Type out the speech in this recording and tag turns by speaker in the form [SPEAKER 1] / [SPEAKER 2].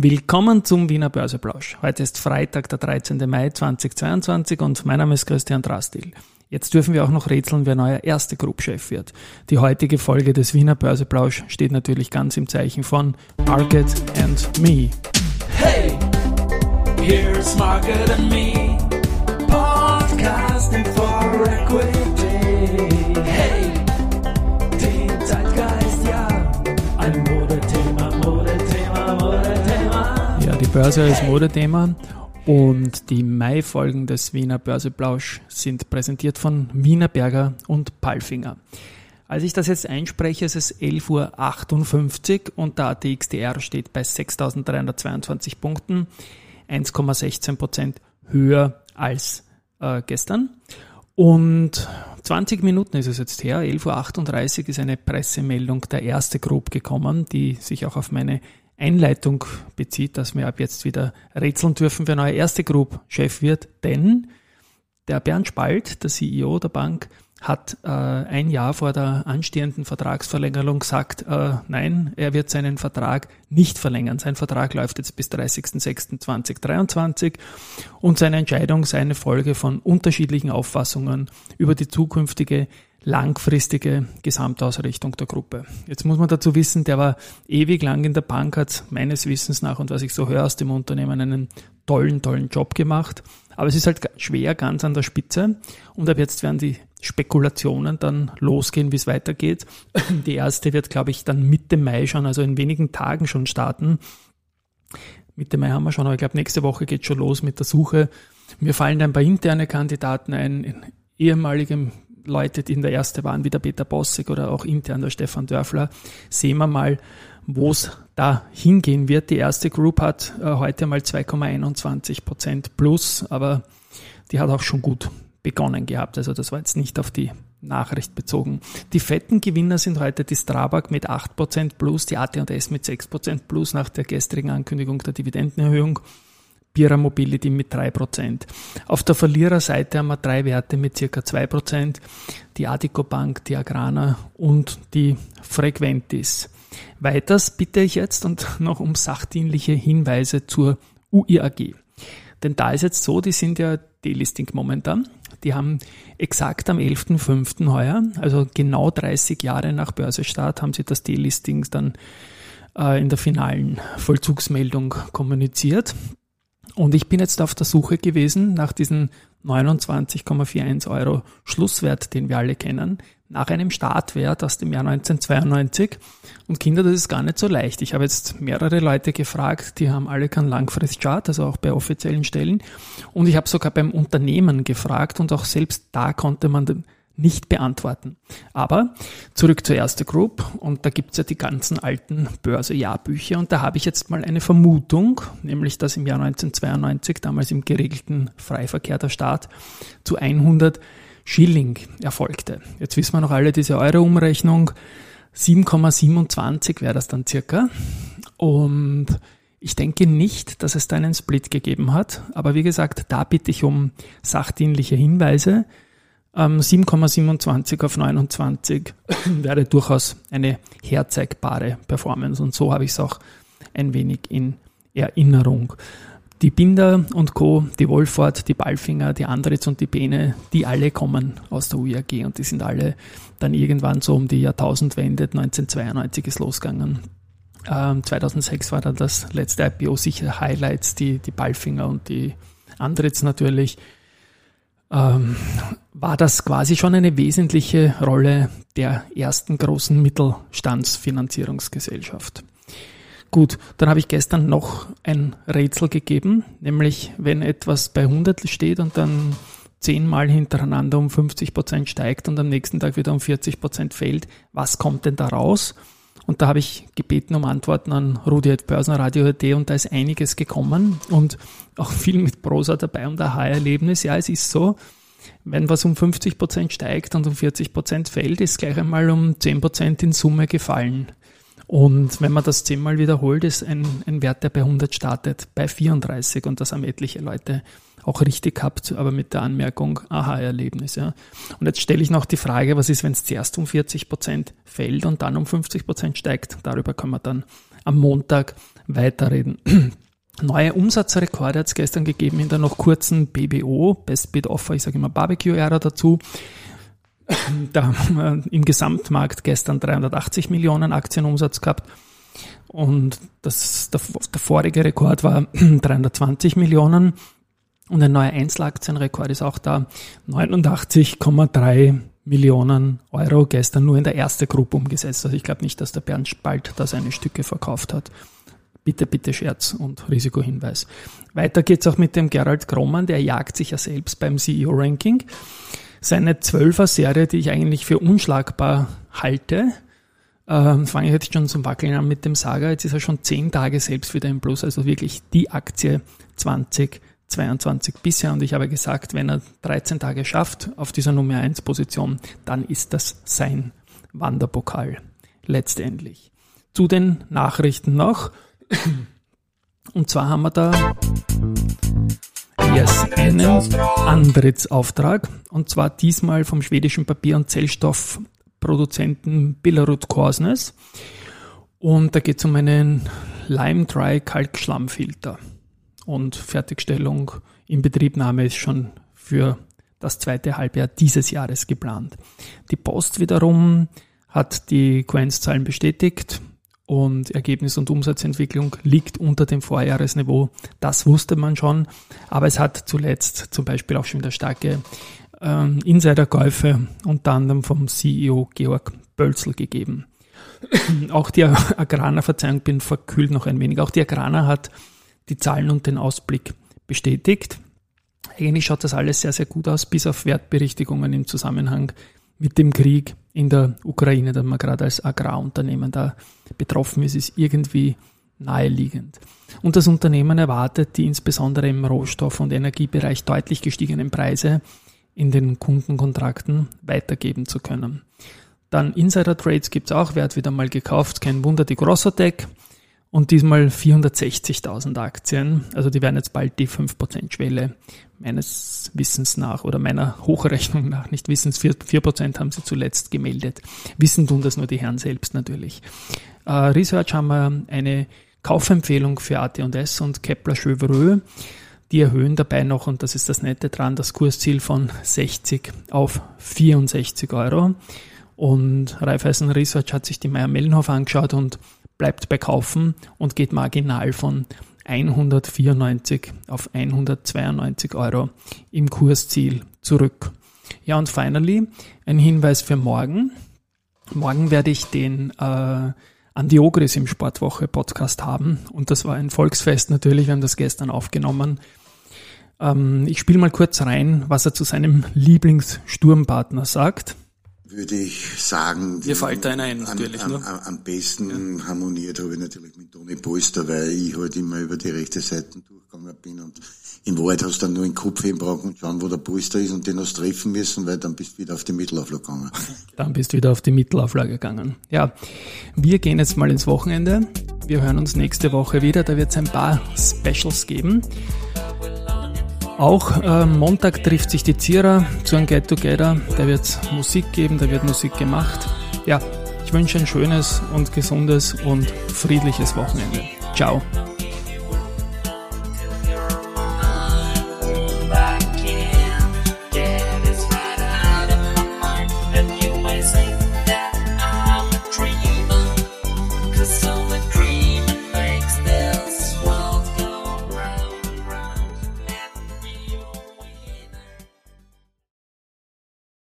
[SPEAKER 1] Willkommen zum Wiener Börseplausch. Heute ist Freitag, der 13. Mai 2022 und mein Name ist Christian Drastil. Jetzt dürfen wir auch noch rätseln, wer neuer erste Group-Chef wird. Die heutige Folge des Wiener Börseplausch steht natürlich ganz im Zeichen von Market and Me. Hey, here's Market and Me, podcasting for equity. Börse als Modethema und die Mai-Folgen des Wiener Börseplausch sind präsentiert von Wiener Berger und Palfinger. Als ich das jetzt einspreche, ist es 11.58 Uhr und der ATXDR steht bei 6.322 Punkten, 1,16 Prozent höher als äh, gestern. Und 20 Minuten ist es jetzt her, 11.38 Uhr ist eine Pressemeldung der erste Group gekommen, die sich auch auf meine Einleitung bezieht, dass wir ab jetzt wieder rätseln dürfen, wer neuer erste Group Chef wird, denn der Bernd Spalt, der CEO der Bank, hat äh, ein Jahr vor der anstehenden Vertragsverlängerung gesagt, äh, nein, er wird seinen Vertrag nicht verlängern. Sein Vertrag läuft jetzt bis 30.06.2023 und seine Entscheidung sei eine Folge von unterschiedlichen Auffassungen über die zukünftige langfristige Gesamtausrichtung der Gruppe. Jetzt muss man dazu wissen, der war ewig lang in der Bank, hat meines Wissens nach und was ich so höre aus dem Unternehmen einen tollen, tollen Job gemacht. Aber es ist halt schwer ganz an der Spitze und ab jetzt werden die Spekulationen dann losgehen, wie es weitergeht. Die erste wird, glaube ich, dann Mitte Mai schon, also in wenigen Tagen schon starten. Mitte Mai haben wir schon, aber ich glaube, nächste Woche geht schon los mit der Suche. Mir fallen dann ein paar interne Kandidaten ein, ehemalige Leute, die in der erste waren, wie der Peter Bossig oder auch intern der Stefan Dörfler. Sehen wir mal, wo es da hingehen wird. Die erste Group hat äh, heute mal 2,21 Prozent plus, aber die hat auch schon gut begonnen gehabt. Also das war jetzt nicht auf die Nachricht bezogen. Die fetten Gewinner sind heute die Strabag mit 8% plus, die AT&S mit 6% plus nach der gestrigen Ankündigung der Dividendenerhöhung. Bira Mobility mit 3%. Auf der Verliererseite haben wir drei Werte mit circa 2%, die Adico Bank, die Agrana und die Frequentis. Weiters bitte ich jetzt und noch um sachdienliche Hinweise zur UIAG. Denn da ist jetzt so, die sind ja Delisting momentan. Die haben exakt am 11.05. heuer, also genau 30 Jahre nach Börsestart, haben sie das Delisting dann äh, in der finalen Vollzugsmeldung kommuniziert. Und ich bin jetzt auf der Suche gewesen nach diesen 29,41 Euro Schlusswert, den wir alle kennen, nach einem Startwert aus dem Jahr 1992. Und Kinder, das ist gar nicht so leicht. Ich habe jetzt mehrere Leute gefragt, die haben alle keinen Langfristchart, also auch bei offiziellen Stellen. Und ich habe sogar beim Unternehmen gefragt und auch selbst da konnte man nicht beantworten. Aber zurück zur erste Group und da gibt's ja die ganzen alten Börse-Jahrbücher und da habe ich jetzt mal eine Vermutung, nämlich dass im Jahr 1992, damals im geregelten Freiverkehr der Staat, zu 100 Schilling erfolgte. Jetzt wissen wir noch alle diese Euro-Umrechnung, 7,27 wäre das dann circa und ich denke nicht, dass es da einen Split gegeben hat, aber wie gesagt, da bitte ich um sachdienliche Hinweise. 7,27 ähm, auf 29 wäre durchaus eine herzeigbare Performance und so habe ich es auch ein wenig in Erinnerung. Die Binder und Co., die Wolford, die Ballfinger, die Andritz und die Bene, die alle kommen aus der UIAG und die sind alle dann irgendwann so um die Jahrtausendwende, 1992 ist losgegangen. Ähm, 2006 war dann das letzte IPO, sicher Highlights, die, die Ballfinger und die Andritz natürlich ähm, war das quasi schon eine wesentliche Rolle der ersten großen Mittelstandsfinanzierungsgesellschaft. Gut, dann habe ich gestern noch ein Rätsel gegeben, nämlich wenn etwas bei 100 steht und dann zehnmal hintereinander um 50 Prozent steigt und am nächsten Tag wieder um 40 Prozent fällt, was kommt denn da raus? Und da habe ich gebeten um Antworten an rudi.börsenradio.at und da ist einiges gekommen und auch viel mit Prosa dabei und Aha-Erlebnis. Ja, es ist so, wenn was um 50 Prozent steigt und um 40 Prozent fällt, ist gleich einmal um 10 Prozent in Summe gefallen. Und wenn man das zehnmal wiederholt, ist ein, ein Wert, der bei 100 startet, bei 34 und das haben etliche Leute auch richtig gehabt, aber mit der Anmerkung Aha-Erlebnis. Ja. Und jetzt stelle ich noch die Frage, was ist, wenn es zuerst um 40 Prozent fällt und dann um 50 Prozent steigt? Darüber können wir dann am Montag weiterreden. Neue Umsatzrekorde hat es gestern gegeben in der noch kurzen BBO, Best Bid Offer, ich sage immer Barbecue-Ära dazu. Da haben wir im Gesamtmarkt gestern 380 Millionen Aktienumsatz gehabt und das, der, der vorige Rekord war 320 Millionen und ein neuer Einzelaktienrekord ist auch da, 89,3 Millionen Euro gestern nur in der erste Gruppe umgesetzt. Also ich glaube nicht, dass der Bernd Spalt da seine Stücke verkauft hat. Bitte, bitte Scherz und Risikohinweis. Weiter geht's auch mit dem Gerald Grommann, der jagt sich ja selbst beim CEO-Ranking. Seine Zwölfer-Serie, die ich eigentlich für unschlagbar halte, ähm, fange ich jetzt schon zum Wackeln an mit dem Saga. Jetzt ist er schon zehn Tage selbst wieder im Plus, also wirklich die Aktie 2022 bisher. Und ich habe gesagt, wenn er 13 Tage schafft auf dieser Nummer 1 Position, dann ist das sein Wanderpokal letztendlich. Zu den Nachrichten noch. Und zwar haben wir da yes, einen Antrittsauftrag. Und zwar diesmal vom schwedischen Papier- und Zellstoffproduzenten Billerud Korsnes. Und da geht es um einen Lime Dry Kalkschlammfilter. Und Fertigstellung in Betriebnahme ist schon für das zweite Halbjahr dieses Jahres geplant. Die Post wiederum hat die Quenz-Zahlen bestätigt und Ergebnis- und Umsatzentwicklung liegt unter dem Vorjahresniveau. Das wusste man schon, aber es hat zuletzt zum Beispiel auch schon wieder starke ähm, Insiderkäufe unter anderem vom CEO Georg Bölzl gegeben. auch die Agrana, Verzeihung, bin verkühlt noch ein wenig, auch die Agrana hat die Zahlen und den Ausblick bestätigt. Eigentlich schaut das alles sehr, sehr gut aus, bis auf Wertberichtigungen im Zusammenhang mit dem Krieg in der Ukraine, da man gerade als Agrarunternehmen da betroffen ist, ist irgendwie naheliegend. Und das Unternehmen erwartet die insbesondere im Rohstoff- und Energiebereich deutlich gestiegenen Preise in den Kundenkontrakten weitergeben zu können. Dann Insider-Trades gibt es auch, wer hat wieder mal gekauft, kein Wunder, die Grossotec und diesmal 460.000 Aktien. Also die werden jetzt bald die 5%-Schwelle meines Wissens nach oder meiner Hochrechnung nach, nicht Wissens, 4%, haben sie zuletzt gemeldet. Wissen tun das nur die Herren selbst natürlich. Äh, Research haben wir eine Kaufempfehlung für AT&S und Kepler Chevreux. Die erhöhen dabei noch, und das ist das Nette dran, das Kursziel von 60 auf 64 Euro. Und Raiffeisen Research hat sich die Meier-Mellenhof angeschaut und bleibt bei Kaufen und geht marginal von 194 auf 192 Euro im Kursziel zurück. Ja, und finally ein Hinweis für morgen. Morgen werde ich den äh, Andiogris im Sportwoche Podcast haben und das war ein Volksfest natürlich, wir haben das gestern aufgenommen. Ähm, ich spiele mal kurz rein, was er zu seinem Lieblingssturmpartner sagt
[SPEAKER 2] würde ich sagen,
[SPEAKER 1] Mir fällt einer ein, natürlich.
[SPEAKER 2] Am, am, am besten ja. harmoniert habe ich natürlich mit Toni Polster, weil ich halt immer über die rechte Seite durchgegangen bin und in Wahrheit hast du dann nur den Kopf hinbrauchen und schauen, wo der Polster ist und den hast du treffen müssen, weil dann bist du wieder auf die Mittelauflage gegangen.
[SPEAKER 1] Dann bist du wieder auf die Mittelauflage gegangen. Ja, wir gehen jetzt mal ins Wochenende. Wir hören uns nächste Woche wieder. Da wird es ein paar Specials geben. Auch äh, Montag trifft sich die Zierer zu einem Get Together. Da wird es Musik geben, da wird Musik gemacht. Ja, ich wünsche ein schönes und gesundes und friedliches Wochenende. Ciao.